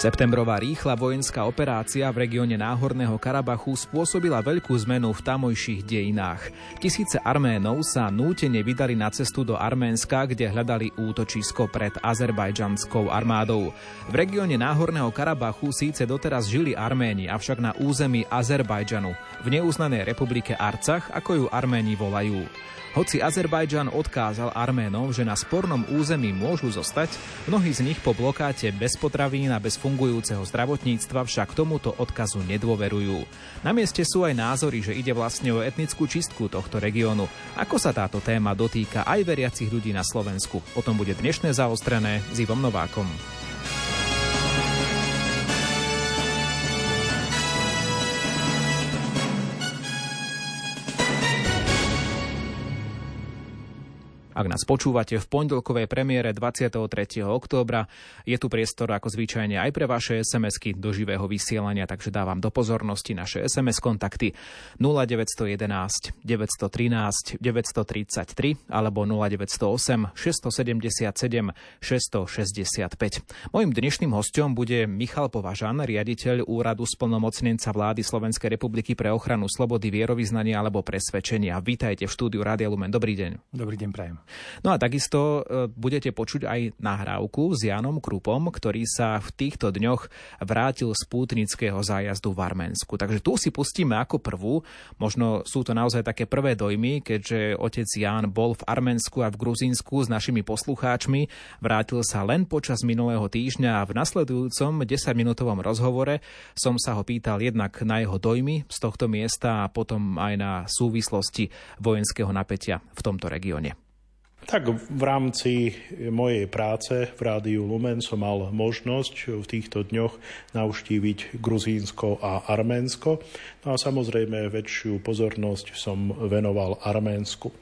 Septembrová rýchla vojenská operácia v regióne Náhorného Karabachu spôsobila veľkú zmenu v tamojších dejinách. Tisíce Arménov sa nútene vydali na cestu do Arménska, kde hľadali útočisko pred azerbajdžanskou armádou. V regióne Náhorného Karabachu síce doteraz žili Arméni, avšak na území Azerbajdžanu, v neuznanej republike Arcach, ako ju Arméni volajú. Hoci Azerbajdžan odkázal Arménov, že na spornom území môžu zostať, mnohí z nich po blokáte bez potravín a bez fungujúceho zdravotníctva však tomuto odkazu nedôverujú. Na mieste sú aj názory, že ide vlastne o etnickú čistku tohto regiónu. Ako sa táto téma dotýka aj veriacich ľudí na Slovensku? O tom bude dnešné zaostrené s Ivom Novákom. Ak nás počúvate v pondelkovej premiére 23. októbra, je tu priestor ako zvyčajne aj pre vaše SMS-ky do živého vysielania, takže dávam do pozornosti naše SMS kontakty 0911 913 933 alebo 0908 677 665. Mojím dnešným hostom bude Michal Považan, riaditeľ úradu splnomocnenca vlády Slovenskej republiky pre ochranu slobody vierovýznania alebo presvedčenia. Vítajte v štúdiu Rádia Lumen. Dobrý deň. Dobrý deň, prajem. No a takisto e, budete počuť aj nahrávku s Janom Krupom, ktorý sa v týchto dňoch vrátil z pútnického zájazdu v Arménsku. Takže tu si pustíme ako prvú. Možno sú to naozaj také prvé dojmy, keďže otec Ján bol v Arménsku a v Gruzínsku s našimi poslucháčmi. Vrátil sa len počas minulého týždňa a v nasledujúcom 10-minútovom rozhovore som sa ho pýtal jednak na jeho dojmy z tohto miesta a potom aj na súvislosti vojenského napätia v tomto regióne. Tak v rámci mojej práce v Rádiu Lumen som mal možnosť v týchto dňoch navštíviť Gruzínsko a Arménsko. No a samozrejme väčšiu pozornosť som venoval Arménsku.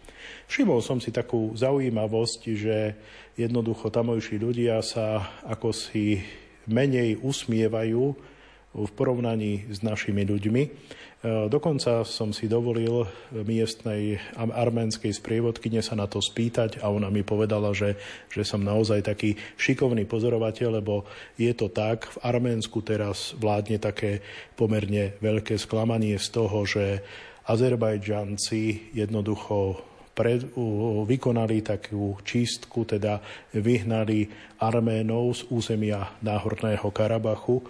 Všimol som si takú zaujímavosť, že jednoducho tamojší ľudia sa ako si menej usmievajú v porovnaní s našimi ľuďmi. E, dokonca som si dovolil miestnej arménskej sprievodkyne sa na to spýtať a ona mi povedala, že, že som naozaj taký šikovný pozorovateľ, lebo je to tak, v Arménsku teraz vládne také pomerne veľké sklamanie z toho, že Azerbajdžanci jednoducho pred, uh, vykonali takú čistku, teda vyhnali Arménov z územia Náhorného Karabachu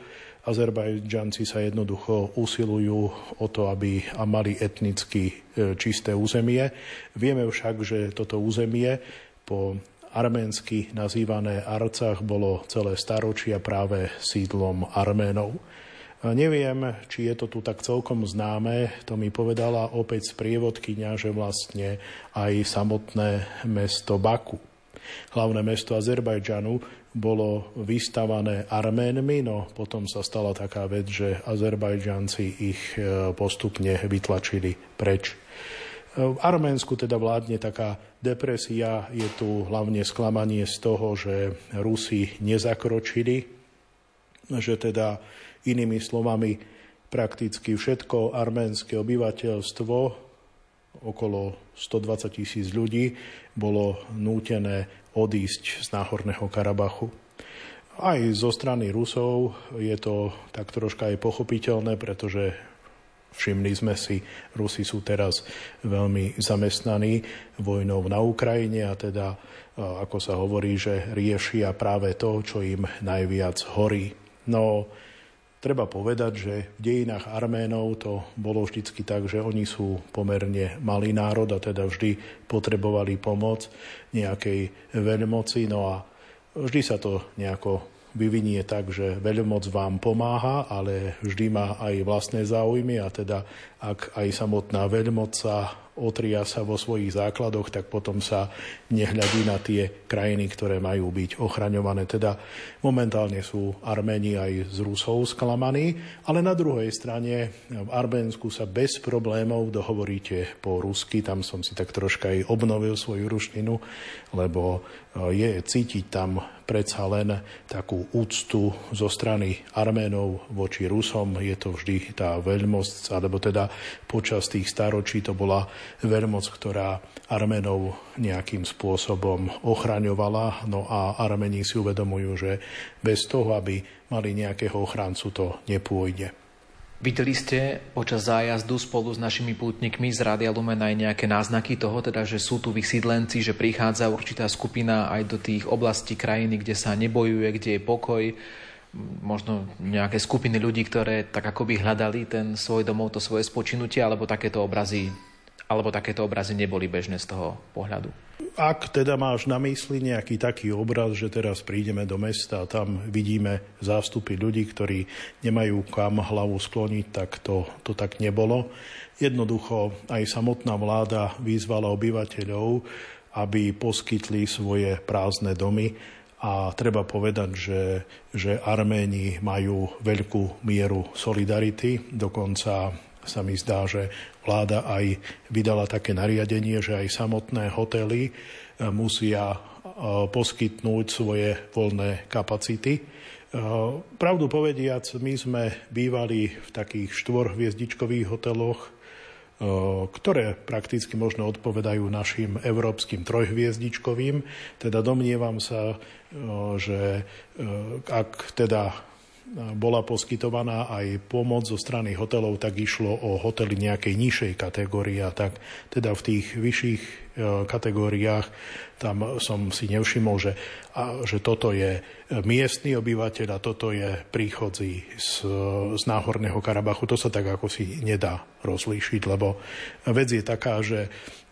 Azerbajdžanci sa jednoducho usilujú o to, aby mali etnicky e, čisté územie. Vieme však, že toto územie po arménsky nazývané Arcach bolo celé staročia práve sídlom Arménov. Neviem, či je to tu tak celkom známe, to mi povedala opäť sprievodkynia, že vlastne aj samotné mesto Baku, hlavné mesto Azerbajdžanu, bolo vystavané Arménmi, no potom sa stala taká vec, že Azerbajdžanci ich e, postupne vytlačili preč. E, v Arménsku teda vládne taká depresia, je tu hlavne sklamanie z toho, že Rusi nezakročili, že teda inými slovami prakticky všetko arménske obyvateľstvo, okolo 120 tisíc ľudí, bolo nútené odísť z Náhorného Karabachu. Aj zo strany Rusov je to tak troška aj pochopiteľné, pretože všimli sme si, Rusi sú teraz veľmi zamestnaní vojnou na Ukrajine a teda, ako sa hovorí, že riešia práve to, čo im najviac horí. No, Treba povedať, že v dejinách Arménov to bolo vždycky tak, že oni sú pomerne malý národ a teda vždy potrebovali pomoc nejakej veľmoci. No a vždy sa to nejako vyvinie tak, že veľmoc vám pomáha, ale vždy má aj vlastné záujmy a teda ak aj samotná veľmoc sa otria sa vo svojich základoch, tak potom sa nehľadí na tie krajiny, ktoré majú byť ochraňované. Teda momentálne sú Arméni aj z Rusov sklamaní, ale na druhej strane v Arménsku sa bez problémov dohovoríte po rusky, tam som si tak troška aj obnovil svoju ruštinu, lebo e, je cítiť tam predsa len takú úctu zo strany Arménov voči Rusom. Je to vždy tá veľmosť, alebo teda počas tých staročí to bola veľmoc, ktorá Armenov nejakým spôsobom ochraňovala. No a Armeni si uvedomujú, že bez toho, aby mali nejakého ochráncu, to nepôjde. Videli ste počas zájazdu spolu s našimi pútnikmi z Rádia Lumen aj nejaké náznaky toho, teda, že sú tu vysídlenci, že prichádza určitá skupina aj do tých oblastí krajiny, kde sa nebojuje, kde je pokoj, možno nejaké skupiny ľudí, ktoré tak ako by hľadali ten svoj domov, to svoje spočinutie, alebo takéto obrazy alebo takéto obrazy neboli bežné z toho pohľadu? Ak teda máš na mysli nejaký taký obraz, že teraz prídeme do mesta a tam vidíme zástupy ľudí, ktorí nemajú kam hlavu skloniť, tak to, to tak nebolo. Jednoducho aj samotná vláda vyzvala obyvateľov, aby poskytli svoje prázdne domy a treba povedať, že, že Arméni majú veľkú mieru solidarity, dokonca sa mi zdá, že vláda aj vydala také nariadenie, že aj samotné hotely e, musia e, poskytnúť svoje voľné kapacity. E, pravdu povediac, my sme bývali v takých štvorhviezdičkových hoteloch, ktoré prakticky možno odpovedajú našim európskym trojhviezdičkovým. Teda domnievam sa, že ak teda bola poskytovaná aj pomoc zo strany hotelov, tak išlo o hotely nejakej nižšej kategórie. Tak teda v tých vyšších e, kategóriách tam som si nevšimol, že, a, že toto je miestny obyvateľ a toto je príchodzí z, z Náhorného Karabachu. To sa tak ako si nedá rozlíšiť, lebo vec je taká, že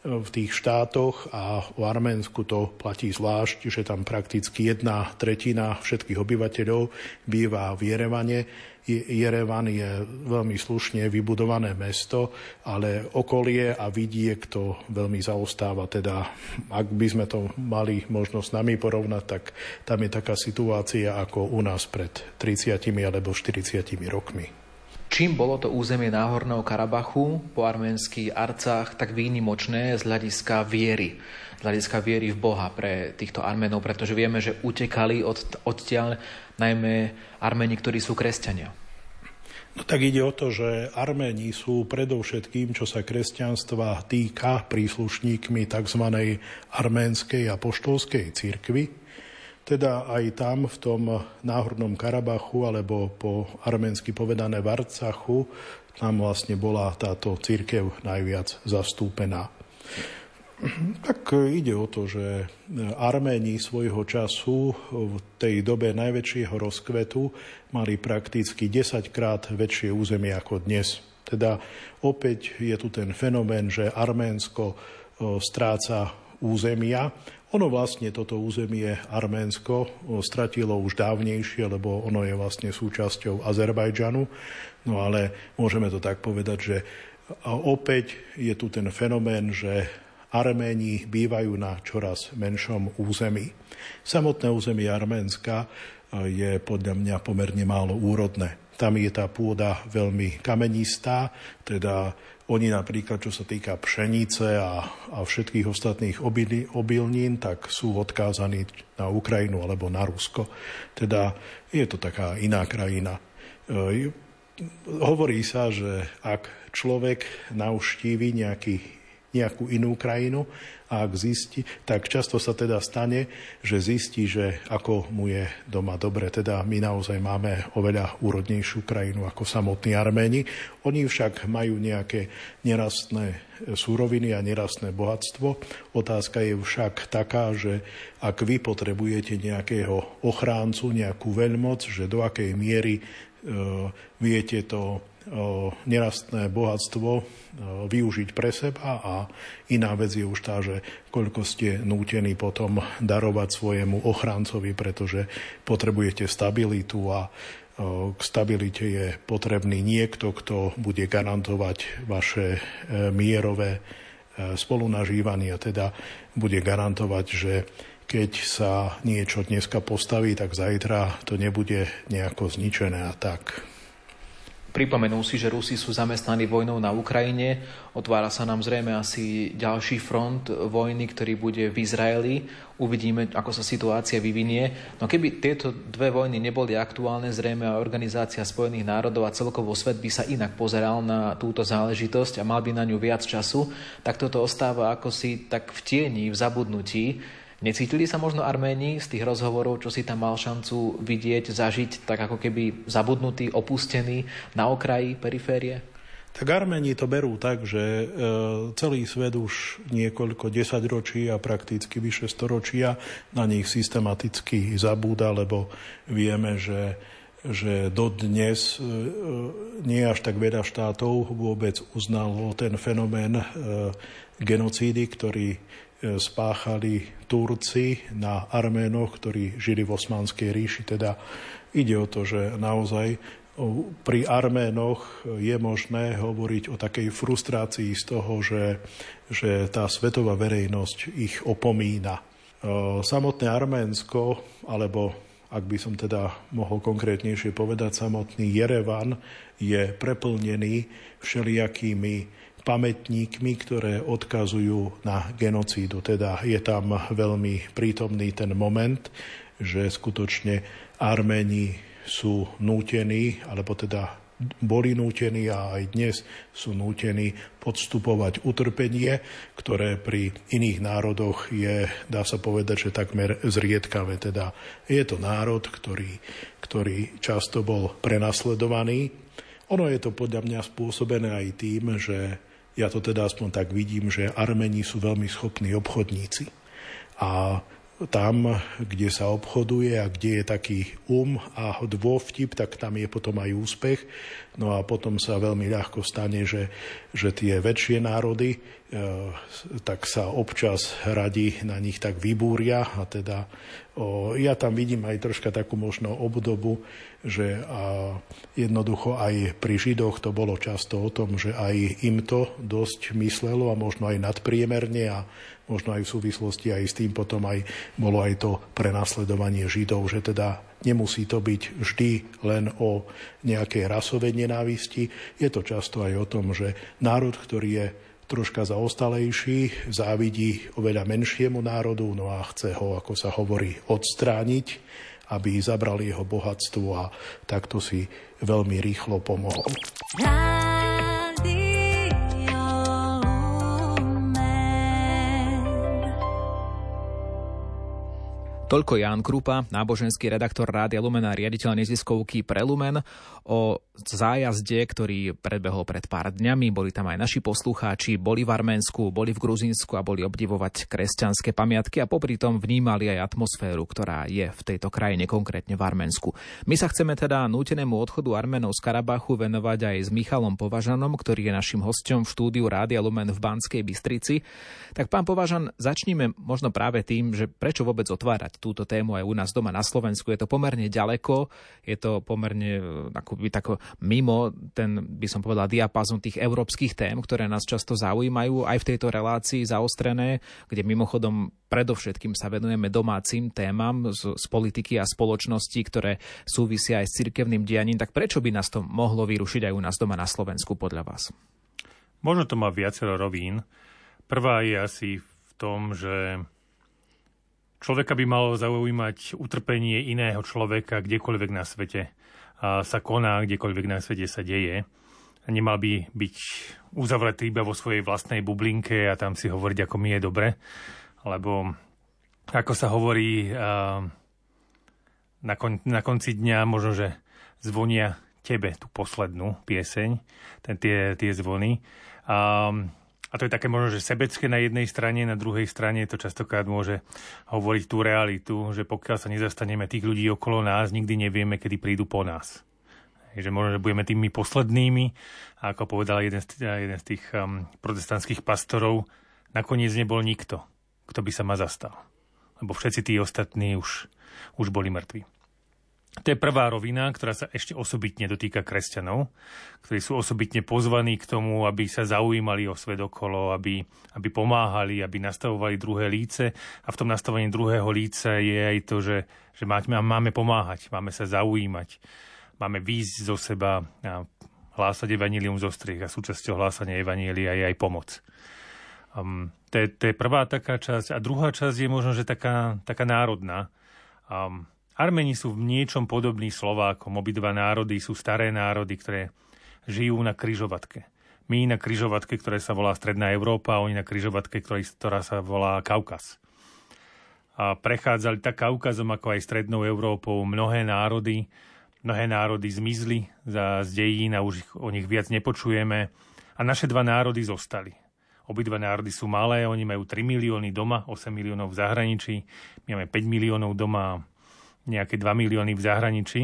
v tých štátoch a v Arménsku to platí zvlášť, že tam prakticky jedna tretina všetkých obyvateľov býva v Jerevane. Jerevan je veľmi slušne vybudované mesto, ale okolie a vidiek to veľmi zaostáva. Teda, ak by sme to mali možnosť s nami porovnať, tak tam je taká situácia ako u nás pred 30 alebo 40 rokmi. Čím bolo to územie Náhorného Karabachu po arménskych arcách tak výnimočné z hľadiska viery, z hľadiska viery v Boha pre týchto Arménov, pretože vieme, že utekali od, odtiaľ najmä Arméni, ktorí sú kresťania. No tak ide o to, že Arméni sú predovšetkým, čo sa kresťanstva týka, príslušníkmi tzv. arménskej a poštolskej teda aj tam v tom náhornom Karabachu, alebo po arménsky povedané Varcachu, tam vlastne bola táto církev najviac zastúpená. Tak ide o to, že Arméni svojho času v tej dobe najväčšieho rozkvetu mali prakticky 10 krát väčšie územie ako dnes. Teda opäť je tu ten fenomén, že Arménsko stráca územia ono vlastne toto územie Arménsko stratilo už dávnejšie, lebo ono je vlastne súčasťou Azerbajdžanu. No ale môžeme to tak povedať, že opäť je tu ten fenomén, že Arméni bývajú na čoraz menšom území. Samotné územie Arménska je podľa mňa pomerne málo úrodné. Tam je tá pôda veľmi kamenistá, teda oni napríklad, čo sa týka pšenice a, a všetkých ostatných obil, obilnín, tak sú odkázaní na Ukrajinu alebo na Rusko. Teda je to taká iná krajina. E, hovorí sa, že ak človek navštívi nejaký, nejakú inú krajinu, a ak zistí, tak často sa teda stane, že zistí, že ako mu je doma dobre. Teda my naozaj máme oveľa úrodnejšiu krajinu ako samotní Arméni. Oni však majú nejaké nerastné súroviny a nerastné bohatstvo. Otázka je však taká, že ak vy potrebujete nejakého ochráncu, nejakú veľmoc, že do akej miery e, viete to nerastné bohatstvo využiť pre seba a iná vec je už tá, že koľko ste nútení potom darovať svojemu ochráncovi, pretože potrebujete stabilitu a k stabilite je potrebný niekto, kto bude garantovať vaše e, mierové e, spolunažívanie, teda bude garantovať, že keď sa niečo dneska postaví, tak zajtra to nebude nejako zničené a tak. Pripomenul si, že Rusi sú zamestnaní vojnou na Ukrajine. Otvára sa nám zrejme asi ďalší front vojny, ktorý bude v Izraeli. Uvidíme, ako sa situácia vyvinie. No keby tieto dve vojny neboli aktuálne, zrejme Organizácia spojených národov a celkovo svet by sa inak pozeral na túto záležitosť a mal by na ňu viac času, tak toto ostáva ako si tak v tieni, v zabudnutí. Necítili sa možno Arméni z tých rozhovorov, čo si tam mal šancu vidieť, zažiť, tak ako keby zabudnutí, opustení na okraji periférie? Tak Arméni to berú tak, že e, celý svet už niekoľko desaťročí a prakticky vyše storočia na nich systematicky zabúda, lebo vieme, že že dodnes e, nie až tak veľa štátov vôbec uznalo ten fenomén e, genocídy, ktorý E, spáchali Turci na Arménoch, ktorí žili v Osmanskej ríši. Teda ide o to, že naozaj pri Arménoch je možné hovoriť o takej frustrácii z toho, že, že tá svetová verejnosť ich opomína. E, samotné Arménsko, alebo ak by som teda mohol konkrétnejšie povedať, samotný Jerevan je preplnený všelijakými pamätníkmi, ktoré odkazujú na genocídu. Teda je tam veľmi prítomný ten moment, že skutočne Arméni sú nútení, alebo teda boli nútení a aj dnes sú nútení podstupovať utrpenie, ktoré pri iných národoch je, dá sa povedať, že takmer zriedkavé. Teda je to národ, ktorý, ktorý často bol prenasledovaný. Ono je to podľa mňa spôsobené aj tým, že ja to teda aspoň tak vidím, že Armeni sú veľmi schopní obchodníci. A tam, kde sa obchoduje a kde je taký um a dôvtip, tak tam je potom aj úspech. No a potom sa veľmi ľahko stane, že, že tie väčšie národy, e, tak sa občas radi na nich tak vybúria. A teda o, ja tam vidím aj troška takú možno obdobu, že a jednoducho aj pri Židoch to bolo často o tom, že aj im to dosť myslelo a možno aj nadpriemerne a možno aj v súvislosti aj s tým potom aj bolo aj to prenasledovanie Židov, že teda nemusí to byť vždy len o nejakej rasovej nenávisti, je to často aj o tom, že národ, ktorý je troška zaostalejší, závidí oveľa menšiemu národu, no a chce ho, ako sa hovorí, odstrániť, aby zabrali jeho bohatstvo a takto si veľmi rýchlo pomohol. Toľko Jan Krupa, náboženský redaktor Rádia Lumen a riaditeľ neziskovky pre Lumen o zájazde, ktorý predbehol pred pár dňami. Boli tam aj naši poslucháči, boli v Arménsku, boli v Gruzínsku a boli obdivovať kresťanské pamiatky a popri tom vnímali aj atmosféru, ktorá je v tejto krajine, konkrétne v Arménsku. My sa chceme teda nútenému odchodu Arménov z Karabachu venovať aj s Michalom Považanom, ktorý je našim hostom v štúdiu Rádia Lumen v Banskej Bystrici. Tak pán Považan, začníme možno práve tým, že prečo vôbec otvárať túto tému aj u nás doma na Slovensku. Je to pomerne ďaleko, je to pomerne e, akoby tako mimo ten, by som povedal, diapazon tých európskych tém, ktoré nás často zaujímajú aj v tejto relácii zaostrené, kde mimochodom predovšetkým sa venujeme domácim témam z, z politiky a spoločnosti, ktoré súvisia aj s cirkevným dianím. Tak prečo by nás to mohlo vyrušiť aj u nás doma na Slovensku podľa vás? Možno to má viacero rovín. Prvá je asi v tom, že Človeka by malo zaujímať utrpenie iného človeka kdekoľvek na svete sa koná, kdekoľvek na svete sa deje. Nemal by byť uzavretý iba vo svojej vlastnej bublinke a tam si hovoriť, ako mi je dobre. Lebo ako sa hovorí na, kon- na konci dňa, možno, že zvonia tebe tú poslednú pieseň, ten, tie, tie zvony. A a to je také možno, že sebecké na jednej strane, na druhej strane to častokrát môže hovoriť tú realitu, že pokiaľ sa nezastaneme tých ľudí okolo nás, nikdy nevieme, kedy prídu po nás. Že možno, že budeme tými poslednými, a ako povedal jeden z, jeden z tých um, protestantských pastorov, nakoniec nebol nikto, kto by sa ma zastal. Lebo všetci tí ostatní už, už boli mŕtvi. To je prvá rovina, ktorá sa ešte osobitne dotýka kresťanov, ktorí sú osobitne pozvaní k tomu, aby sa zaujímali o svet okolo, aby, aby pomáhali, aby nastavovali druhé líce. A v tom nastavení druhého líca je aj to, že, že máme, máme pomáhať, máme sa zaujímať, máme výjsť zo seba a, hlásať evanílium zo striech a súčasťou hlásania evanília je aj pomoc. Um, to, je, to je prvá taká časť. A druhá časť je možno, že taká, taká národná. Um, Armeni sú v niečom podobní Slovákom. Obidva národy sú staré národy, ktoré žijú na kryžovatke. My na kryžovatke, ktoré sa volá Stredná Európa, a oni na kryžovatke, ktorá sa volá Kaukaz. A prechádzali tak Kaukazom, ako aj Strednou Európou mnohé národy. Mnohé národy zmizli za, z dejín a už ich, o nich viac nepočujeme. A naše dva národy zostali. Obidva národy sú malé, oni majú 3 milióny doma, 8 miliónov v zahraničí. My máme 5 miliónov doma, nejaké 2 milióny v zahraničí.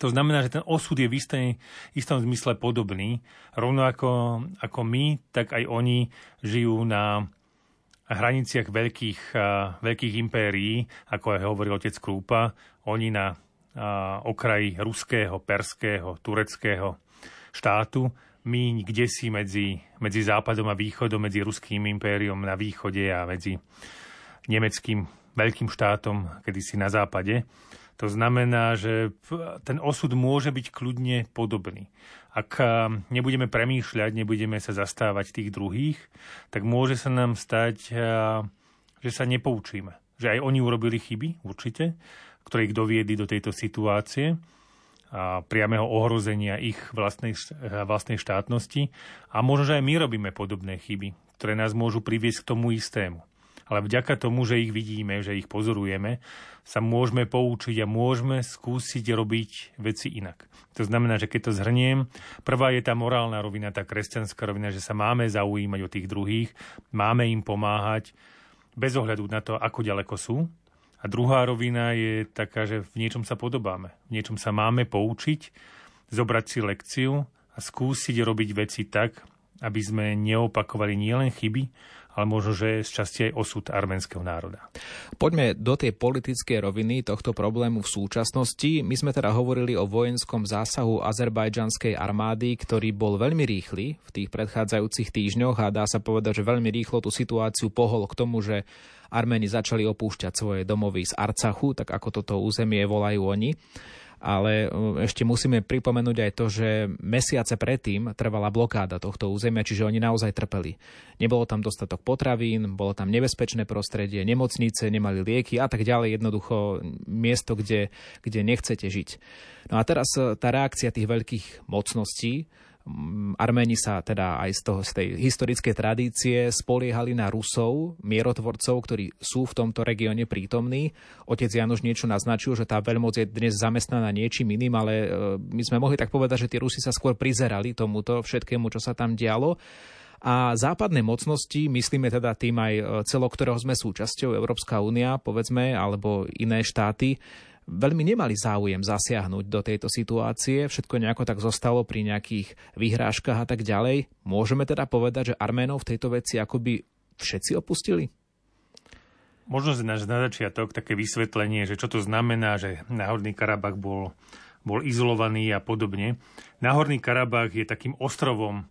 To znamená, že ten osud je v istej, istom zmysle podobný. Rovno ako, ako my, tak aj oni žijú na hraniciach veľkých, veľkých impérií, ako aj hovoril otec Krúpa. Oni na okraji ruského, perského, tureckého štátu. My kde si medzi, medzi západom a východom, medzi ruským impériom na východe a medzi nemeckým veľkým štátom, kedysi na západe. To znamená, že ten osud môže byť kľudne podobný. Ak nebudeme premýšľať, nebudeme sa zastávať tých druhých, tak môže sa nám stať, že sa nepoučíme. Že aj oni urobili chyby, určite, ktoré ich doviedli do tejto situácie a priameho ohrozenia ich vlastnej, vlastnej štátnosti. A možno, že aj my robíme podobné chyby, ktoré nás môžu priviesť k tomu istému ale vďaka tomu, že ich vidíme, že ich pozorujeme, sa môžeme poučiť a môžeme skúsiť robiť veci inak. To znamená, že keď to zhrniem, prvá je tá morálna rovina, tá kresťanská rovina, že sa máme zaujímať o tých druhých, máme im pomáhať bez ohľadu na to, ako ďaleko sú. A druhá rovina je taká, že v niečom sa podobáme, v niečom sa máme poučiť, zobrať si lekciu a skúsiť robiť veci tak, aby sme neopakovali nielen chyby, ale možno, že z časti aj osud arménskeho národa. Poďme do tej politickej roviny tohto problému v súčasnosti. My sme teda hovorili o vojenskom zásahu azerbajdžanskej armády, ktorý bol veľmi rýchly v tých predchádzajúcich týždňoch a dá sa povedať, že veľmi rýchlo tú situáciu pohol k tomu, že Arméni začali opúšťať svoje domovy z Arcachu, tak ako toto územie volajú oni ale e, ešte musíme pripomenúť aj to, že mesiace predtým trvala blokáda tohto územia, čiže oni naozaj trpeli. Nebolo tam dostatok potravín, bolo tam nebezpečné prostredie, nemocnice, nemali lieky a tak ďalej, jednoducho miesto, kde, kde nechcete žiť. No a teraz e, tá reakcia tých veľkých mocností, Arméni sa teda aj z, toho, z tej historickej tradície spoliehali na Rusov, mierotvorcov, ktorí sú v tomto regióne prítomní. Otec Janoš niečo naznačil, že tá veľmoc je dnes zamestnaná niečím iným, ale e, my sme mohli tak povedať, že tí Rusi sa skôr prizerali tomuto všetkému, čo sa tam dialo. A západné mocnosti, myslíme teda tým aj e, celo, ktorého sme súčasťou, Európska únia, povedzme, alebo iné štáty, veľmi nemali záujem zasiahnuť do tejto situácie. Všetko nejako tak zostalo pri nejakých vyhrážkach a tak ďalej. Môžeme teda povedať, že Arménov v tejto veci akoby všetci opustili? Možno na, na začiatok také vysvetlenie, že čo to znamená, že Náhorný Karabach bol, bol izolovaný a podobne. Náhorný Karabach je takým ostrovom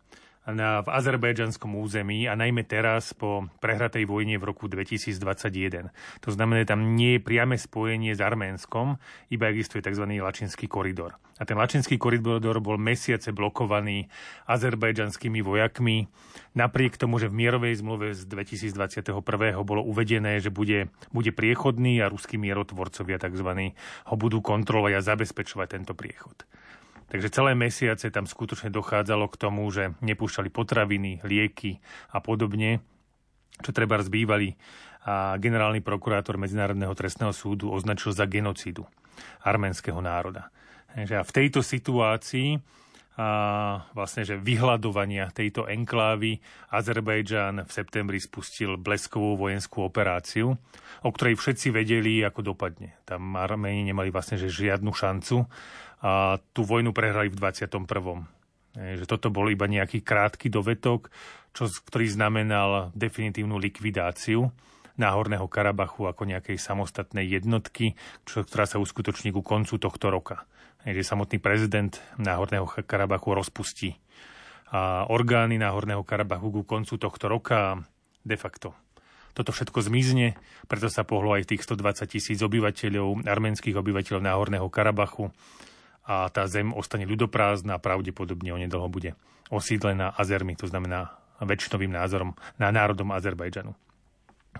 na, v azerbajdžanskom území a najmä teraz po prehratej vojne v roku 2021. To znamená, že tam nie je priame spojenie s Arménskom, iba existuje tzv. Lačinský koridor. A ten Lačinský koridor bol mesiace blokovaný azerbajdžanskými vojakmi. Napriek tomu, že v mierovej zmluve z 2021. bolo uvedené, že bude, bude priechodný a ruskí mierotvorcovia tzv. ho budú kontrolovať a zabezpečovať tento priechod. Takže celé mesiace tam skutočne dochádzalo k tomu, že nepúšťali potraviny, lieky a podobne, čo treba zbývali a generálny prokurátor Medzinárodného trestného súdu označil za genocídu arménskeho národa. Takže a v tejto situácii a vlastne, že vyhľadovania tejto enklávy Azerbajdžan v septembri spustil bleskovú vojenskú operáciu, o ktorej všetci vedeli, ako dopadne. Tam Arméni nemali vlastne že žiadnu šancu a tú vojnu prehrali v 21. Že toto bol iba nejaký krátky dovetok, čo, ktorý znamenal definitívnu likvidáciu Náhorného Karabachu ako nejakej samostatnej jednotky, čo, ktorá sa uskutoční ku koncu tohto roka. Že samotný prezident Náhorného Karabachu rozpustí a orgány Náhorného Karabachu ku koncu tohto roka de facto toto všetko zmizne, preto sa pohlo aj tých 120 tisíc obyvateľov, arménskych obyvateľov Náhorného Karabachu a tá zem ostane ľudoprázdna a pravdepodobne onedlho bude osídlená Azermi, to znamená väčšinovým názorom na národom Azerbajdžanu.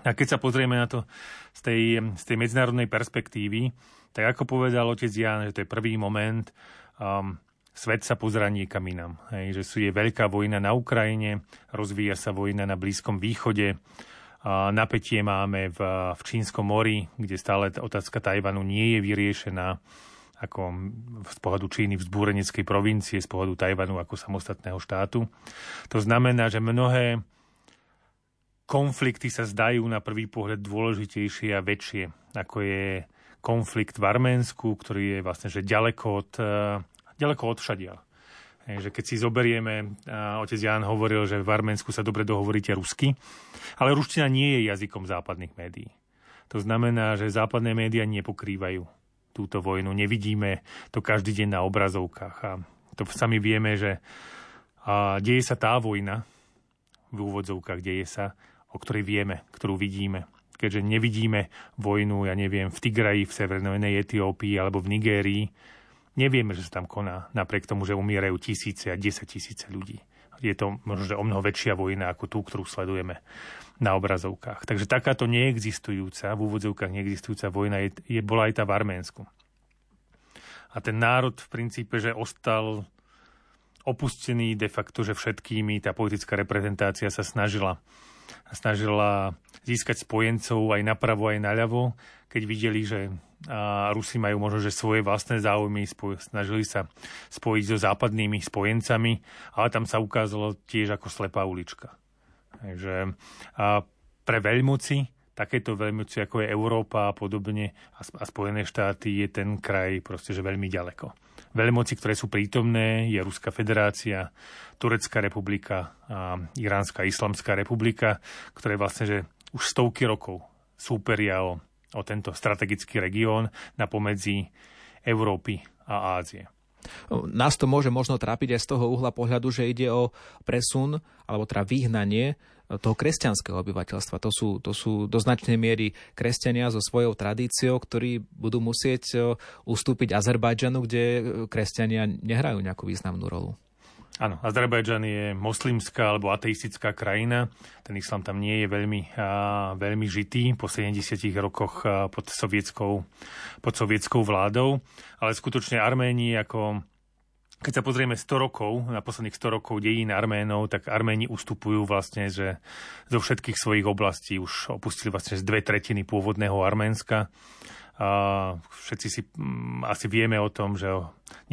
A keď sa pozrieme na to z tej, z tej medzinárodnej perspektívy, tak ako povedal otec Jan, že to je prvý moment, um, svet sa pozerá niekam inam. Hej, že sú je veľká vojna na Ukrajine, rozvíja sa vojna na Blízkom východe, a napätie máme v, v Čínskom mori, kde stále otázka Tajvanu nie je vyriešená ako z pohľadu Číny v zbúreneckej provincie, z pohľadu Tajvanu ako samostatného štátu. To znamená, že mnohé konflikty sa zdajú na prvý pohľad dôležitejšie a väčšie, ako je konflikt v Arménsku, ktorý je vlastne že ďaleko od, eh, ďaleko od všadiaľ. Že keď si zoberieme, otec Jan hovoril, že v Arménsku sa dobre dohovoríte rusky, ale ruština nie je jazykom západných médií. To znamená, že západné médiá nepokrývajú túto vojnu. Nevidíme to každý deň na obrazovkách. A to sami vieme, že a deje sa tá vojna, v úvodzovkách deje sa, o ktorej vieme, ktorú vidíme. Keďže nevidíme vojnu, ja neviem, v Tigraji, v severnej Etiópii alebo v Nigérii, Nevieme, že sa tam koná, napriek tomu, že umierajú tisíce a desať tisíce ľudí. Je to možno, že o mnoho väčšia vojna ako tú, ktorú sledujeme na obrazovkách. Takže takáto neexistujúca, v úvodzovkách neexistujúca vojna je, je, bola aj tá v Arménsku. A ten národ v princípe, že ostal opustený de facto, že všetkými tá politická reprezentácia sa snažila snažila získať spojencov aj napravo, aj naľavo, keď videli, že Rusi majú možno, že svoje vlastné záujmy, snažili sa spojiť so západnými spojencami, ale tam sa ukázalo tiež ako slepá ulička. Takže a pre veľmoci, takéto veľmoci ako je Európa a podobne a, Spojené štáty je ten kraj proste, že veľmi ďaleko. Veľmoci, ktoré sú prítomné, je Ruská federácia, Turecká republika a Iránska islamská republika, ktoré vlastne, že už stovky rokov súperia o o tento strategický región na pomedzi Európy a Ázie. Nás to môže možno trápiť aj z toho uhla pohľadu, že ide o presun alebo teda vyhnanie toho kresťanského obyvateľstva. To sú, to sú do značnej miery kresťania so svojou tradíciou, ktorí budú musieť e, ustúpiť Azerbajdžanu, kde kresťania nehrajú nejakú významnú rolu. Áno, Azerbajdžan je moslimská alebo ateistická krajina. Ten islam tam nie je veľmi, a, veľmi žitý po 70 rokoch a, pod, sovietskou, pod sovietskou vládou. Ale skutočne Arméni ako keď sa pozrieme 100 rokov, na posledných 100 rokov dejín Arménov, tak Arméni ustupujú vlastne, že zo všetkých svojich oblastí už opustili vlastne z dve tretiny pôvodného Arménska. A všetci si asi vieme o tom, že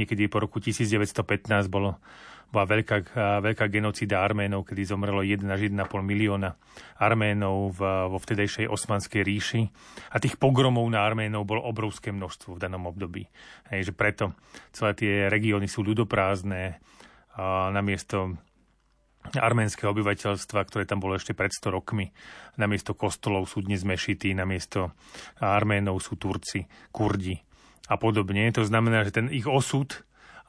niekedy po roku 1915 bolo bola veľká, veľká genocída Arménov, kedy zomrelo 1 až 1,5 milióna Arménov v, vo vtedejšej osmanskej ríši. A tých pogromov na Arménov bolo obrovské množstvo v danom období. Hej, že preto celé tie regióny sú ľudoprázdne a namiesto arménskeho obyvateľstva, ktoré tam bolo ešte pred 100 rokmi. Namiesto kostolov sú dnes mešity, namiesto Arménov sú Turci, Kurdi a podobne. To znamená, že ten ich osud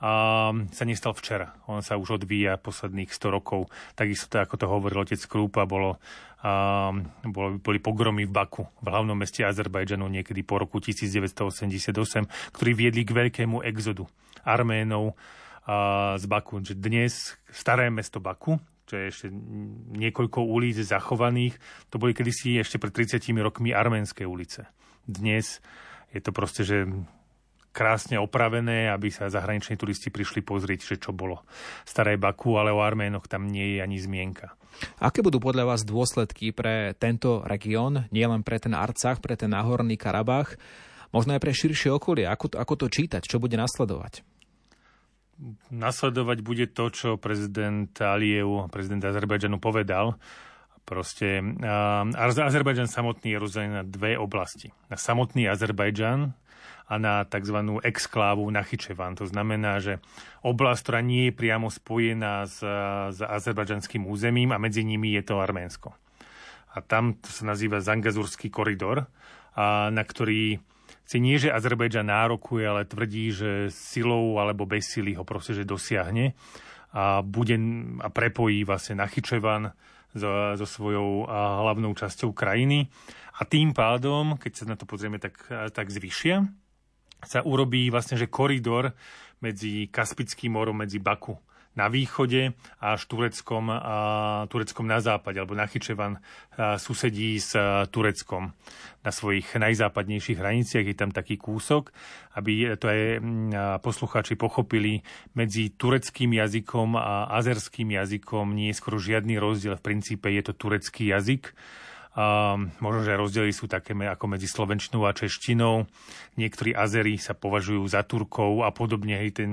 sa nestal včera. On sa už odvíja posledných 100 rokov. Takisto, to, ako to hovoril otec Krúpa, bolo, a, bolo, boli pogromy v Baku, v hlavnom meste Azerbajdžanu niekedy po roku 1988, ktorí viedli k veľkému exodu Arménov a, z Baku. Že dnes staré mesto Baku, čo je ešte niekoľko ulic zachovaných, to boli kedysi ešte pred 30 rokmi arménske ulice. Dnes je to proste, že krásne opravené, aby sa zahraniční turisti prišli pozrieť, že čo bolo staré Baku, ale o Arménoch tam nie je ani zmienka. Aké budú podľa vás dôsledky pre tento región, nielen pre ten Arcach, pre ten Náhorný Karabach, možno aj pre širšie okolie? Ako, ako to čítať? Čo bude nasledovať? Nasledovať bude to, čo prezident Aliev, prezident Azerbajdžanu povedal. Proste uh, Azerbajdžan samotný je rozdelený na dve oblasti. Na samotný Azerbajdžan, a na tzv. exklávu Nachyčevan. To znamená, že oblasť, ktorá nie je priamo spojená s, s azerbajdžanským územím a medzi nimi je to Arménsko. A tam to sa nazýva Zangazurský koridor, a na ktorý si nie, že Azerbajdžan nárokuje, ale tvrdí, že silou alebo bez sily ho proste že dosiahne a, bude, a prepojí vlastne Nachyčevan so, so svojou hlavnou časťou krajiny. A tým pádom, keď sa na to pozrieme tak, tak zvyšia, sa urobí vlastne, že koridor medzi Kaspickým morom, medzi Baku na východe až Tureckom, a Tureckom na západe, alebo Nachyčevan susedí s Tureckom na svojich najzápadnejších hraniciach. Je tam taký kúsok, aby to aj poslucháči pochopili medzi tureckým jazykom a azerským jazykom nie je skoro žiadny rozdiel. V princípe je to turecký jazyk a možno, že rozdiely sú také ako medzi slovenčinou a češtinou. Niektorí Azery sa považujú za Turkov a podobne. Hej, ten,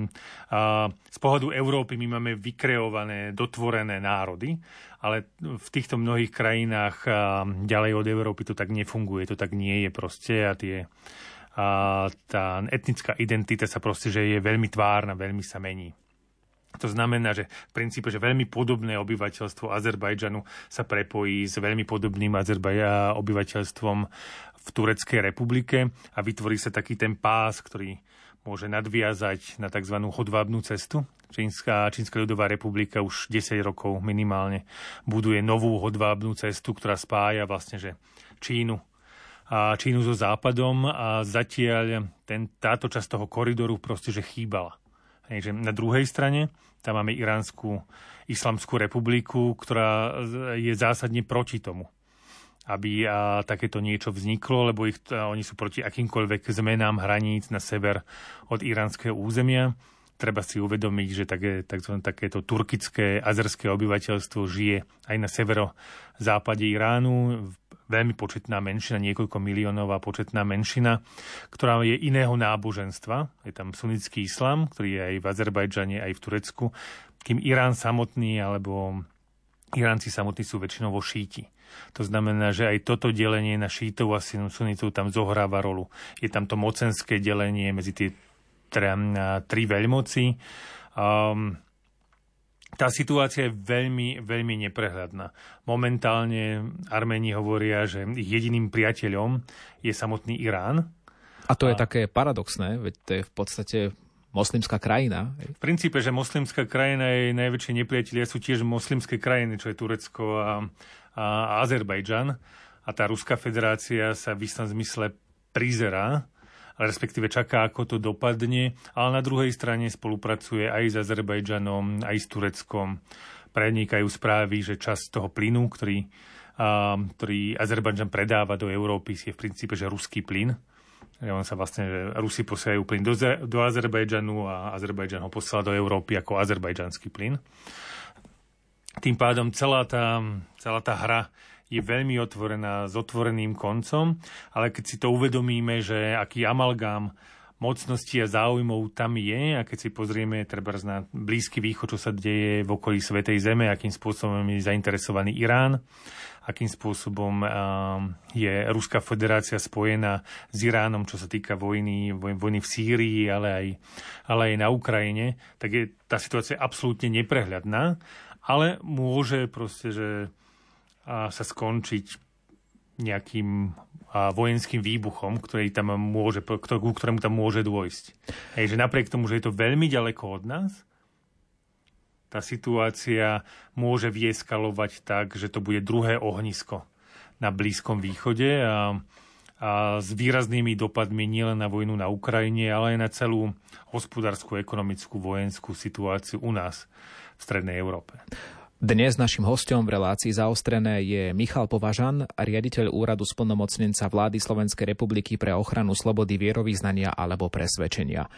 a, z pohľadu Európy my máme vykreované, dotvorené národy, ale v týchto mnohých krajinách a, ďalej od Európy to tak nefunguje, to tak nie je proste a tie a tá etnická identita sa proste, že je veľmi tvárna, veľmi sa mení. To znamená, že v princípe, že veľmi podobné obyvateľstvo Azerbajdžanu sa prepojí s veľmi podobným Azerbaj- obyvateľstvom v Tureckej republike a vytvorí sa taký ten pás, ktorý môže nadviazať na tzv. hodvábnu cestu. Čínska, Čínska ľudová republika už 10 rokov minimálne buduje novú hodvábnu cestu, ktorá spája vlastne že Čínu a Čínu so západom a zatiaľ ten, táto časť toho koridoru proste že chýbala. Hej, že na druhej strane tam máme Iránsku islamskú republiku, ktorá je zásadne proti tomu aby takéto niečo vzniklo, lebo ich, oni sú proti akýmkoľvek zmenám hraníc na sever od iránskeho územia. Treba si uvedomiť, že také, takzvané, takéto turkické, azerské obyvateľstvo žije aj na severo-západe Iránu, veľmi početná menšina, niekoľko miliónová početná menšina, ktorá je iného náboženstva. Je tam sunnický islam, ktorý je aj v Azerbajdžane, aj v Turecku, kým Irán samotný alebo Iránci samotní sú väčšinou vo šíti. To znamená, že aj toto delenie na šítov a sunitov tam zohráva rolu. Je tam to mocenské delenie medzi tie teda, tri veľmoci. Um, tá situácia je veľmi, veľmi neprehľadná. Momentálne Arméni hovoria, že ich jediným priateľom je samotný Irán. A to je a... také paradoxné, veď to je v podstate moslimská krajina. V princípe, že moslimská krajina je najväčšie nepriatelia sú tiež moslimské krajiny, čo je Turecko a, a Azerbajdžan. A tá Ruská federácia sa v istom zmysle prizerá respektíve čaká, ako to dopadne, ale na druhej strane spolupracuje aj s Azerbajdžanom, aj s Tureckom. Prenikajú správy, že časť toho plynu, ktorý, a, ktorý Azerbajdžan predáva do Európy, je v princípe, že ruský plyn. On sa vlastne, že Rusi posielajú plyn do, do Azerbajdžanu a Azerbajdžan ho posiela do Európy ako azerbajdžanský plyn. Tým pádom celá tá, celá tá hra je veľmi otvorená s otvoreným koncom, ale keď si to uvedomíme, že aký amalgám mocnosti a záujmov tam je a keď si pozrieme treba na Blízky východ, čo sa deje v okolí Svetej Zeme, akým spôsobom je zainteresovaný Irán, akým spôsobom je Ruská federácia spojená s Iránom, čo sa týka vojny, vojny v Sýrii, ale aj, ale aj na Ukrajine, tak je tá situácia absolútne neprehľadná, ale môže proste, že sa skončiť nejakým vojenským výbuchom, ktorý tam môže, ku ktorému tam môže dôjsť. Hej, že napriek tomu, že je to veľmi ďaleko od nás, tá situácia môže vieskalovať tak, že to bude druhé ohnisko na Blízkom východe a, a s výraznými dopadmi nielen na vojnu na Ukrajine, ale aj na celú hospodárskú, ekonomickú, vojenskú situáciu u nás v Strednej Európe. Dnes našim hostom v relácii zaostrené je Michal Považan, riaditeľ úradu splnomocnenca vlády Slovenskej republiky pre ochranu slobody vierovýznania alebo presvedčenia.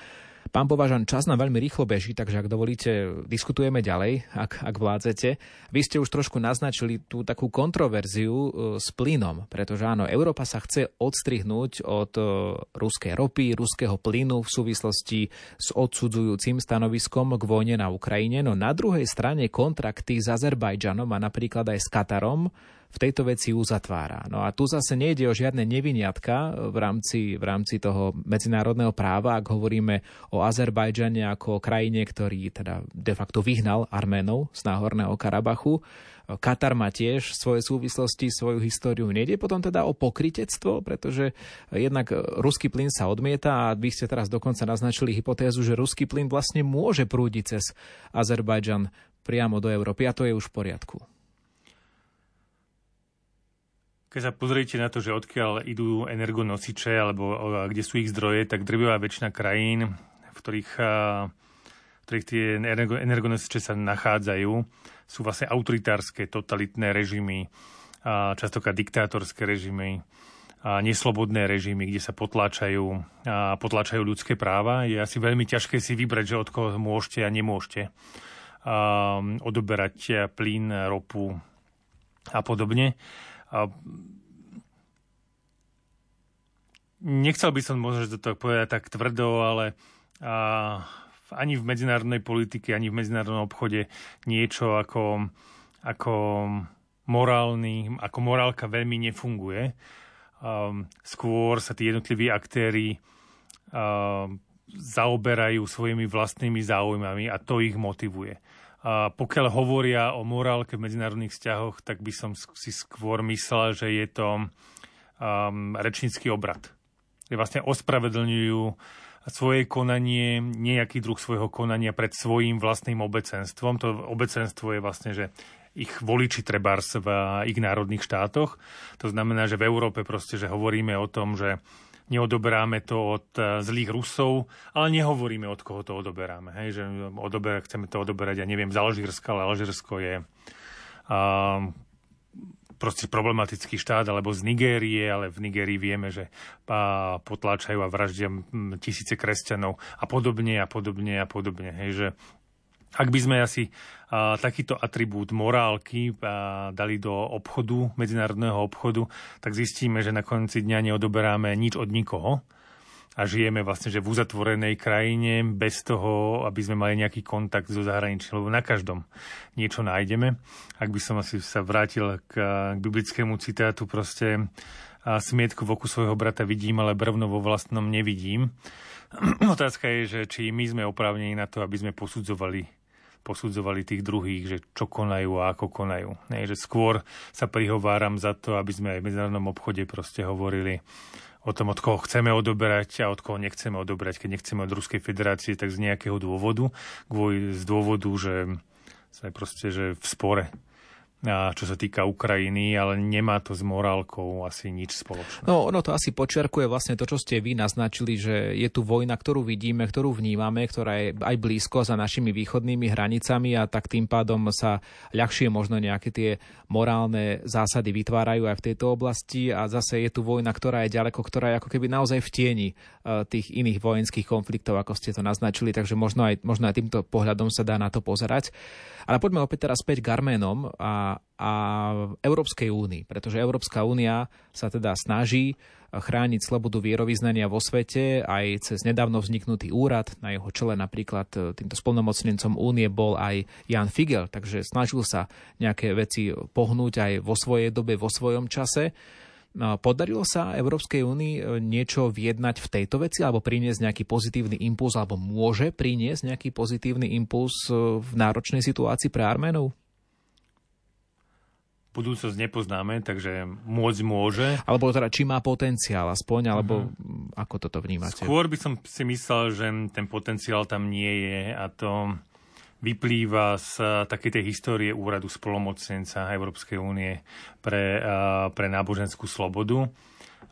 Pán Považan, čas nám veľmi rýchlo beží, takže ak dovolíte, diskutujeme ďalej, ak, ak vládzete. Vy ste už trošku naznačili tú takú kontroverziu e, s plynom, pretože áno, Európa sa chce odstrihnúť od e, ruskej ropy, ruského plynu v súvislosti s odsudzujúcim stanoviskom k vojne na Ukrajine, no na druhej strane kontrakty s Azerbajdžanom a napríklad aj s Katarom v tejto veci uzatvára. No a tu zase nejde o žiadne neviniatka v rámci, v rámci toho medzinárodného práva, ak hovoríme o Azerbajdžane ako o krajine, ktorý teda de facto vyhnal Arménov z Náhorného Karabachu. Katar má tiež svoje súvislosti, svoju históriu. Nejde potom teda o pokritectvo, pretože jednak ruský plyn sa odmieta a vy ste teraz dokonca naznačili hypotézu, že ruský plyn vlastne môže prúdiť cez Azerbajdžan priamo do Európy a to je už v poriadku. Keď sa pozriete na to, že odkiaľ idú energonosiče alebo kde sú ich zdroje, tak drvivá väčšina krajín, v ktorých, v ktorých tie energonosiče sa nachádzajú, sú vlastne autoritárske, totalitné režimy, častokrát diktátorské režimy, neslobodné režimy, kde sa potláčajú, potláčajú ľudské práva. Je asi veľmi ťažké si vybrať, že od koho môžete a nemôžete odoberať plyn, ropu a podobne. Nechcel by som možno to povedať tak tvrdo, ale a, ani v medzinárodnej politike, ani v medzinárodnom obchode niečo ako, ako morálny, ako morálka veľmi nefunguje um, skôr sa tí jednotliví aktéry um, zaoberajú svojimi vlastnými záujmami a to ich motivuje. A pokiaľ hovoria o morálke v medzinárodných vzťahoch, tak by som si skôr myslel, že je to um, rečnícky obrad. Že vlastne ospravedlňujú svoje konanie, nejaký druh svojho konania pred svojim vlastným obecenstvom. To obecenstvo je vlastne, že ich voliči trebárs v ich národných štátoch. To znamená, že v Európe proste, že hovoríme o tom, že neodoberáme to od e, zlých Rusov, ale nehovoríme, od koho to odoberáme. Hej, že odober, chceme to odoberať, ja neviem, z Alžírska, ale Alžírsko je uh, proste problematický štát, alebo z Nigérie, ale v Nigérii vieme, že potláčajú a vraždia tisíce kresťanov a podobne a podobne a podobne. Hej, že ak by sme asi a, takýto atribút morálky a, dali do obchodu, medzinárodného obchodu, tak zistíme, že na konci dňa neodoberáme nič od nikoho a žijeme vlastne že v uzatvorenej krajine bez toho, aby sme mali nejaký kontakt so zahraničím, lebo na každom niečo nájdeme. Ak by som asi sa vrátil k, k biblickému citátu, proste a smietku v oku svojho brata vidím, ale brvno vo vlastnom nevidím. Otázka je, že či my sme oprávnení na to, aby sme posudzovali posudzovali tých druhých, že čo konajú a ako konajú. Nie, že skôr sa prihováram za to, aby sme aj v medzinárodnom obchode proste hovorili o tom, od koho chceme odoberať a od koho nechceme odoberať. Keď nechceme od Ruskej federácie, tak z nejakého dôvodu, kvôli z dôvodu, že sme proste že v spore čo sa týka Ukrajiny, ale nemá to s morálkou asi nič spoločné. No, ono to asi počiarkuje vlastne to, čo ste vy naznačili, že je tu vojna, ktorú vidíme, ktorú vnímame, ktorá je aj blízko za našimi východnými hranicami a tak tým pádom sa ľahšie možno nejaké tie morálne zásady vytvárajú aj v tejto oblasti a zase je tu vojna, ktorá je ďaleko, ktorá je ako keby naozaj v tieni e, tých iných vojenských konfliktov, ako ste to naznačili, takže možno aj, možno aj týmto pohľadom sa dá na to pozerať. Ale poďme opäť teraz späť k Arménom a, a Európskej únii, pretože Európska únia sa teda snaží chrániť slobodu vierovýznania vo svete aj cez nedávno vzniknutý úrad. Na jeho čele napríklad e, týmto spolnomocnencom únie bol aj Jan Figel, takže snažil sa nejaké veci pohnúť aj vo svojej dobe, vo svojom čase. No, podarilo sa Európskej únii e, niečo vyjednať v tejto veci alebo priniesť nejaký pozitívny impuls alebo môže priniesť nejaký pozitívny impuls e, v náročnej situácii pre Arménov? Budúcnosť nepoznáme, takže môcť môže. Alebo teda, či má potenciál aspoň, alebo uh-huh. ako toto vnímate? Skôr by som si myslel, že ten potenciál tam nie je a to vyplýva z eh, takej tej histórie úradu spolomocnenca Európskej únie pre, eh, pre náboženskú slobodu.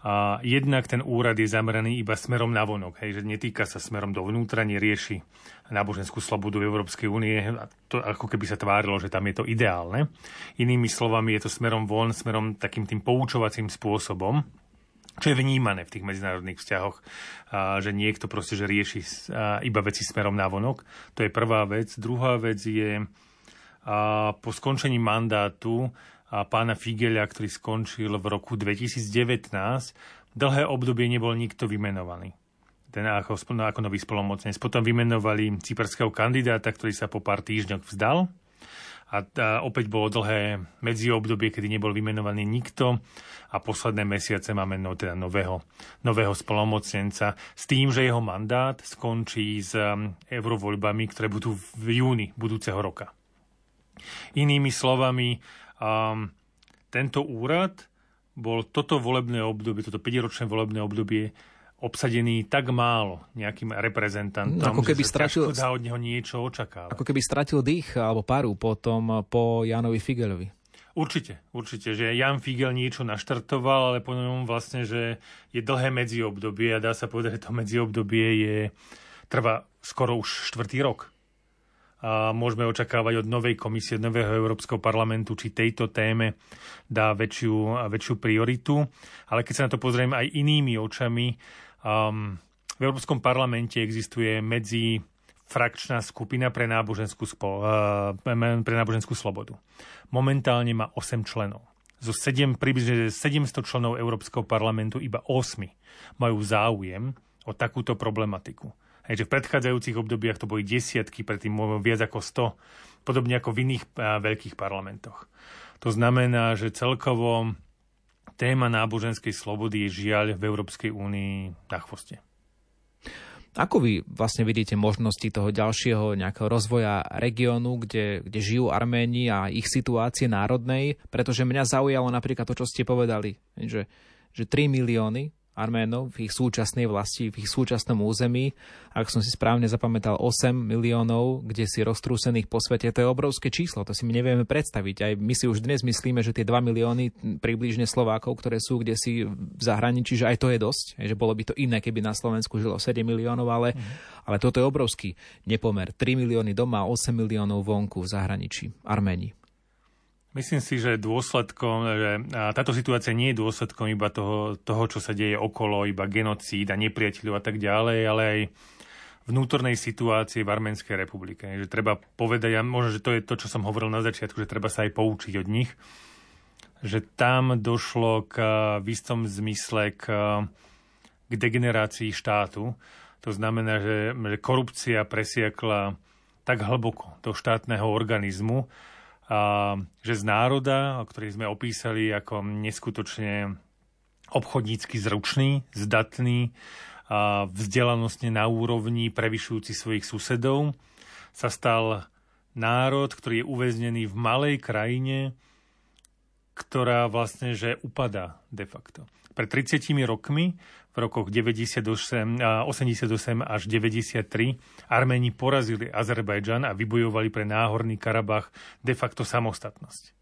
A jednak ten úrad je zameraný iba smerom na vonok, hej, že netýka sa smerom dovnútra, nerieši náboženskú slobodu Európskej únie, to ako keby sa tvárilo, že tam je to ideálne. Inými slovami je to smerom von, smerom takým tým poučovacím spôsobom, čo je vnímané v tých medzinárodných vzťahoch, a, že niekto proste že rieši iba veci smerom na vonok. To je prvá vec. Druhá vec je a, po skončení mandátu a pána Figeľa, ktorý skončil v roku 2019, dlhé obdobie nebol nikto vymenovaný. Ten ako, ako nový spolomocnec. Potom vymenovali cyperského kandidáta, ktorý sa po pár týždňoch vzdal. A, a opäť bolo dlhé medziobdobie, kedy nebol vymenovaný nikto. A posledné mesiace máme no, teda nového, nového spolomocnenca. S tým, že jeho mandát skončí s um, eurovoľbami, ktoré budú v júni budúceho roka. Inými slovami, um, tento úrad bol toto volebné obdobie, toto 5-ročné volebné obdobie obsadený tak málo nejakým reprezentantom, ako keby že stratil, dá od neho niečo očakávať. Ako keby stratil dých alebo paru potom po Janovi Figelovi. Určite, určite, že Jan Figel niečo naštartoval, ale po ňom vlastne, že je dlhé medziobdobie a dá sa povedať, že to medziobdobie je, trvá skoro už štvrtý rok. Môžeme očakávať od novej komisie, od nového Európskeho parlamentu, či tejto téme dá väčšiu, väčšiu prioritu. Ale keď sa na to pozrieme aj inými očami, um, v Európskom parlamente existuje medzi frakčná skupina pre náboženskú, spo, uh, pre náboženskú slobodu. Momentálne má 8 členov. Zo 7, približne 700 členov Európskeho parlamentu iba 8 majú záujem o takúto problematiku. Hej, že v predchádzajúcich obdobiach to boli desiatky, predtým viac ako 100, podobne ako v iných uh, veľkých parlamentoch. To znamená, že celkovo téma náboženskej slobody je žiaľ v Európskej únii na chvoste. Ako vy vlastne vidíte možnosti toho ďalšieho nejakého rozvoja regiónu, kde, kde žijú Arméni a ich situácie národnej? Pretože mňa zaujalo napríklad to, čo ste povedali, že, že 3 milióny Arménov v ich súčasnej vlasti, v ich súčasnom území. Ak som si správne zapamätal, 8 miliónov, kde si roztrúsených po svete, to je obrovské číslo, to si my nevieme predstaviť. Aj my si už dnes myslíme, že tie 2 milióny približne Slovákov, ktoré sú kde si v zahraničí, že aj to je dosť, že bolo by to iné, keby na Slovensku žilo 7 miliónov, ale, mm. ale toto je obrovský nepomer. 3 milióny doma, 8 miliónov vonku v zahraničí, Arméni. Myslím si, že dôsledkom, že táto situácia nie je dôsledkom iba toho, toho, čo sa deje okolo, iba genocíd a nepriateľov a tak ďalej, ale aj vnútornej situácie v Arménskej republike. Že treba povedať, a možno, že to je to, čo som hovoril na začiatku, že treba sa aj poučiť od nich, že tam došlo k, v istom zmysle k, k degenerácii štátu. To znamená, že, že korupcia presiakla tak hlboko do štátneho organizmu, že z národa, ktorý sme opísali ako neskutočne obchodnícky zručný, zdatný, vzdelanostne na úrovni prevyšujúci svojich susedov, sa stal národ, ktorý je uväznený v malej krajine, ktorá vlastne že upadá de facto. Pred 30 rokmi v rokoch 98, 88 až 93 Arméni porazili Azerbajdžan a vybojovali pre náhorný Karabach de facto samostatnosť.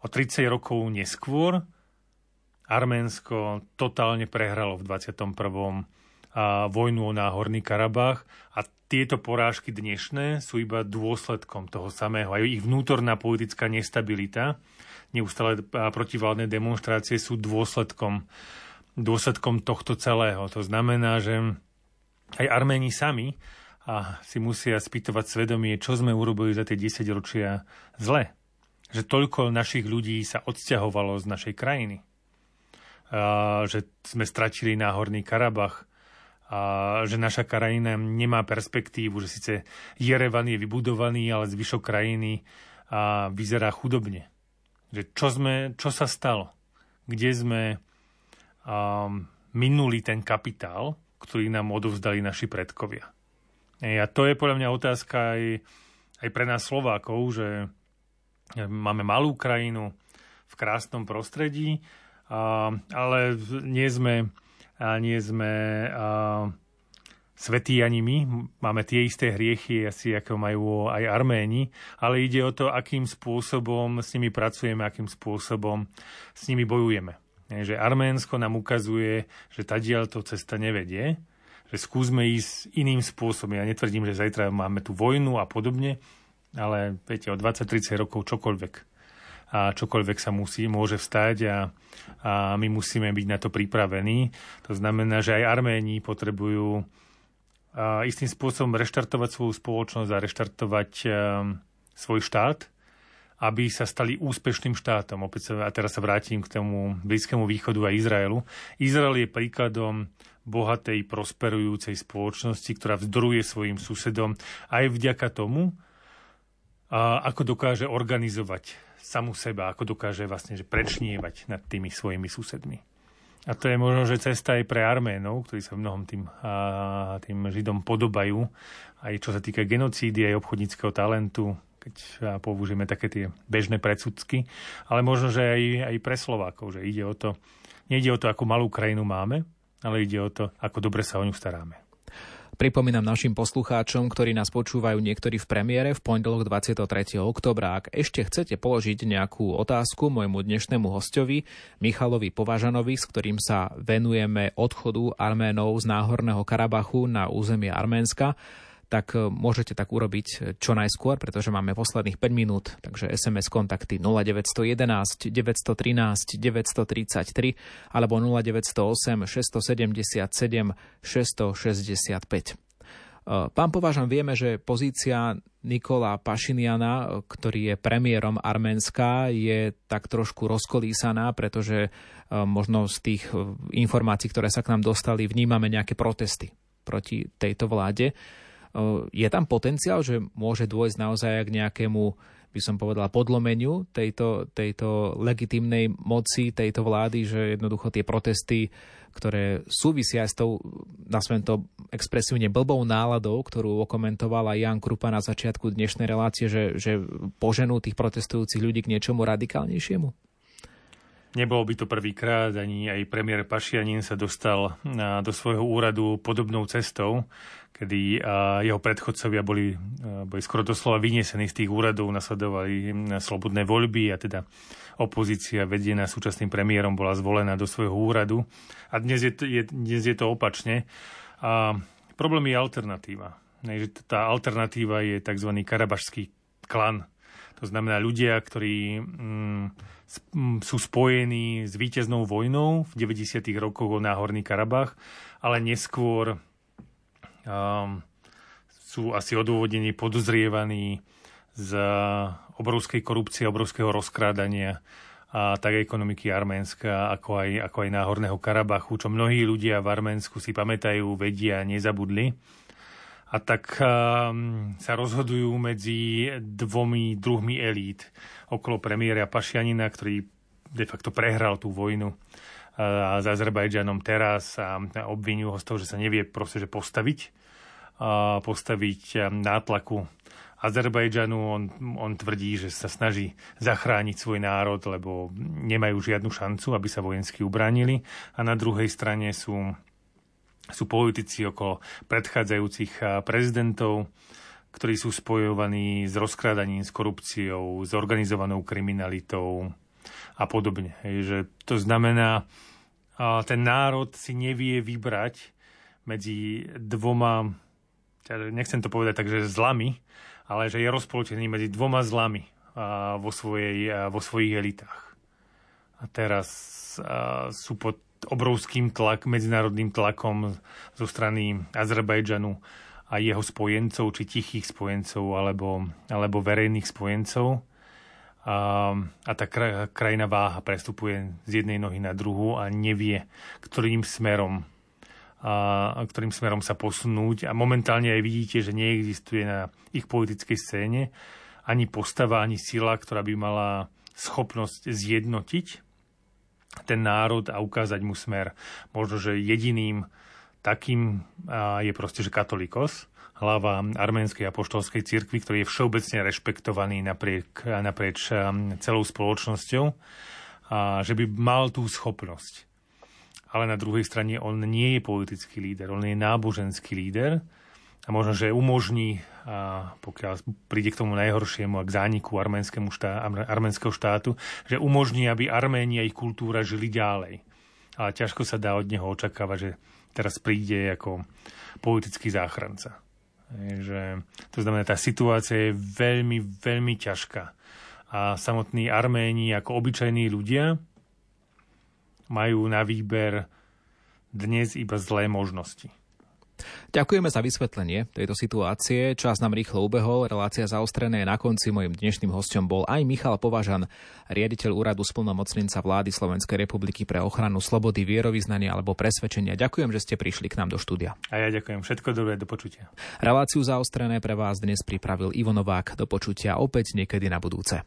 O 30 rokov neskôr Arménsko totálne prehralo v 21. A vojnu o náhorný Karabach a tieto porážky dnešné sú iba dôsledkom toho samého. Aj ich vnútorná politická nestabilita, neustále protivládne demonstrácie sú dôsledkom dôsledkom tohto celého. To znamená, že aj Arméni sami a si musia spýtovať svedomie, čo sme urobili za tie 10 ročia zle. Že toľko našich ľudí sa odsťahovalo z našej krajiny. A, že sme stratili náhorný Karabach, a že naša krajina nemá perspektívu, že síce Jerevan je vybudovaný, ale zvyšok krajiny a vyzerá chudobne. Že čo, sme, čo sa stalo? Kde sme um, minuli ten kapitál, ktorý nám odovzdali naši predkovia. A to je podľa mňa otázka aj, aj pre nás Slovákov, že máme malú krajinu v krásnom prostredí, a, ale nie sme, a nie sme a, svetí ani my. Máme tie isté hriechy, asi ako majú aj Arméni, ale ide o to, akým spôsobom s nimi pracujeme, akým spôsobom s nimi bojujeme. Že Arménsko nám ukazuje, že tadiaľ to cesta nevedie, že skúsme ísť iným spôsobom. Ja netvrdím, že zajtra máme tu vojnu a podobne, ale viete, o 20-30 rokov čokoľvek a čokoľvek sa musí, môže vstať a, a my musíme byť na to pripravení. To znamená, že aj Arméni potrebujú a, istým spôsobom reštartovať svoju spoločnosť a reštartovať a, svoj štát aby sa stali úspešným štátom. Opäť sa, a teraz sa vrátim k tomu Blízkému východu a Izraelu. Izrael je príkladom bohatej, prosperujúcej spoločnosti, ktorá vzdoruje svojim susedom aj vďaka tomu, a ako dokáže organizovať samu seba, ako dokáže vlastne že prečnievať nad tými svojimi susedmi. A to je možno, že cesta aj pre Arménov, ktorí sa mnohom tým, a, tým Židom podobajú, aj čo sa týka genocídy, aj obchodníckého talentu, keď použijeme také tie bežné predsudky, ale možno, že aj, aj pre Slovákov, že ide o to, nejde o to, akú malú krajinu máme, ale ide o to, ako dobre sa o ňu staráme. Pripomínam našim poslucháčom, ktorí nás počúvajú niektorí v premiére v pondelok 23. oktobra. Ak ešte chcete položiť nejakú otázku môjmu dnešnému hostovi, Michalovi Považanovi, s ktorým sa venujeme odchodu Arménov z Náhorného Karabachu na územie Arménska, tak e, môžete tak urobiť e, čo najskôr, pretože máme posledných 5 minút, takže SMS kontakty 0911 913 933 alebo 0908 677 665. Pán Považan, vieme, že pozícia Nikola Pašiniana, ktorý je premiérom Arménska, je tak trošku rozkolísaná, pretože možno z tých informácií, ktoré sa k nám dostali, vnímame nejaké protesty proti tejto vláde. Je tam potenciál, že môže dôjsť naozaj k nejakému by som povedala, podlomeniu tejto, tejto legitimnej moci tejto vlády, že jednoducho tie protesty, ktoré súvisia s tou, nazvem to expresívne blbou náladou, ktorú okomentovala Jan Krupa na začiatku dnešnej relácie, že, že poženú tých protestujúcich ľudí k niečomu radikálnejšiemu? Nebolo by to prvýkrát, ani aj premiér Pašianin sa dostal do svojho úradu podobnou cestou kedy jeho predchodcovia boli, boli skoro doslova vyniesení z tých úradov, nasledovali slobodné voľby a teda opozícia vedená súčasným premiérom bola zvolená do svojho úradu. A dnes je to, je, dnes je to opačne. A problém je alternatíva. Tá alternatíva je tzv. karabašský klan. To znamená ľudia, ktorí mm, sú spojení s víťaznou vojnou v 90. rokoch o Náhorný Karabach, ale neskôr um, sú asi odôvodnení podozrievaní z obrovskej korupcie, obrovského rozkrádania a tak ekonomiky Arménska, ako aj, ako aj Náhorného Karabachu, čo mnohí ľudia v Arménsku si pamätajú, vedia, nezabudli. A tak um, sa rozhodujú medzi dvomi druhmi elít okolo premiéra Pašianina, ktorý de facto prehral tú vojnu a s Azerbajdžanom teraz a obvinujú ho z toho, že sa nevie proste, že postaviť, a postaviť nátlaku Azerbajdžanu. On, on tvrdí, že sa snaží zachrániť svoj národ, lebo nemajú žiadnu šancu, aby sa vojensky ubránili. A na druhej strane sú, sú politici okolo predchádzajúcich prezidentov, ktorí sú spojovaní s rozkrádaním, s korupciou, s organizovanou kriminalitou, a podobne. Že to znamená, ten národ si nevie vybrať medzi dvoma, nechcem to povedať tak, že zlami, ale že je rozpolčený medzi dvoma zlami vo, svojej, vo svojich elitách. A teraz sú pod obrovským tlak, medzinárodným tlakom zo strany Azerbajdžanu a jeho spojencov, či tichých spojencov, alebo, alebo verejných spojencov a, a tá krajina váha prestupuje z jednej nohy na druhú a nevie, ktorým smerom a ktorým smerom sa posunúť. A momentálne aj vidíte, že neexistuje na ich politickej scéne ani postava, ani sila, ktorá by mala schopnosť zjednotiť ten národ a ukázať mu smer. Možno, že jediným takým je proste, že katolikos, hlava arménskej apoštolskej cirkvi, ktorý je všeobecne rešpektovaný napriek, naprieč celou spoločnosťou, a že by mal tú schopnosť. Ale na druhej strane on nie je politický líder, on je náboženský líder a možno, že umožní, a pokiaľ príde k tomu najhoršiemu a k zániku štá, štátu, že umožní, aby Arménia ich kultúra žili ďalej. Ale ťažko sa dá od neho očakávať, že teraz príde ako politický záchranca. Že, to znamená, tá situácia je veľmi, veľmi ťažká. A samotní Arméni ako obyčajní ľudia majú na výber dnes iba zlé možnosti. Ďakujeme za vysvetlenie tejto situácie. Čas nám rýchlo ubehol, relácia zaostrené na konci. Mojím dnešným hostom bol aj Michal Považan, riaditeľ úradu splnomocnenca vlády Slovenskej republiky pre ochranu slobody, vierovýznania alebo presvedčenia. Ďakujem, že ste prišli k nám do štúdia. A ja ďakujem. Všetko dobré, do počutia. Reláciu zaostrené pre vás dnes pripravil Ivo Novák. Do počutia opäť niekedy na budúce.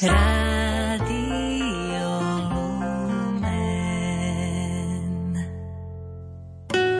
Radio.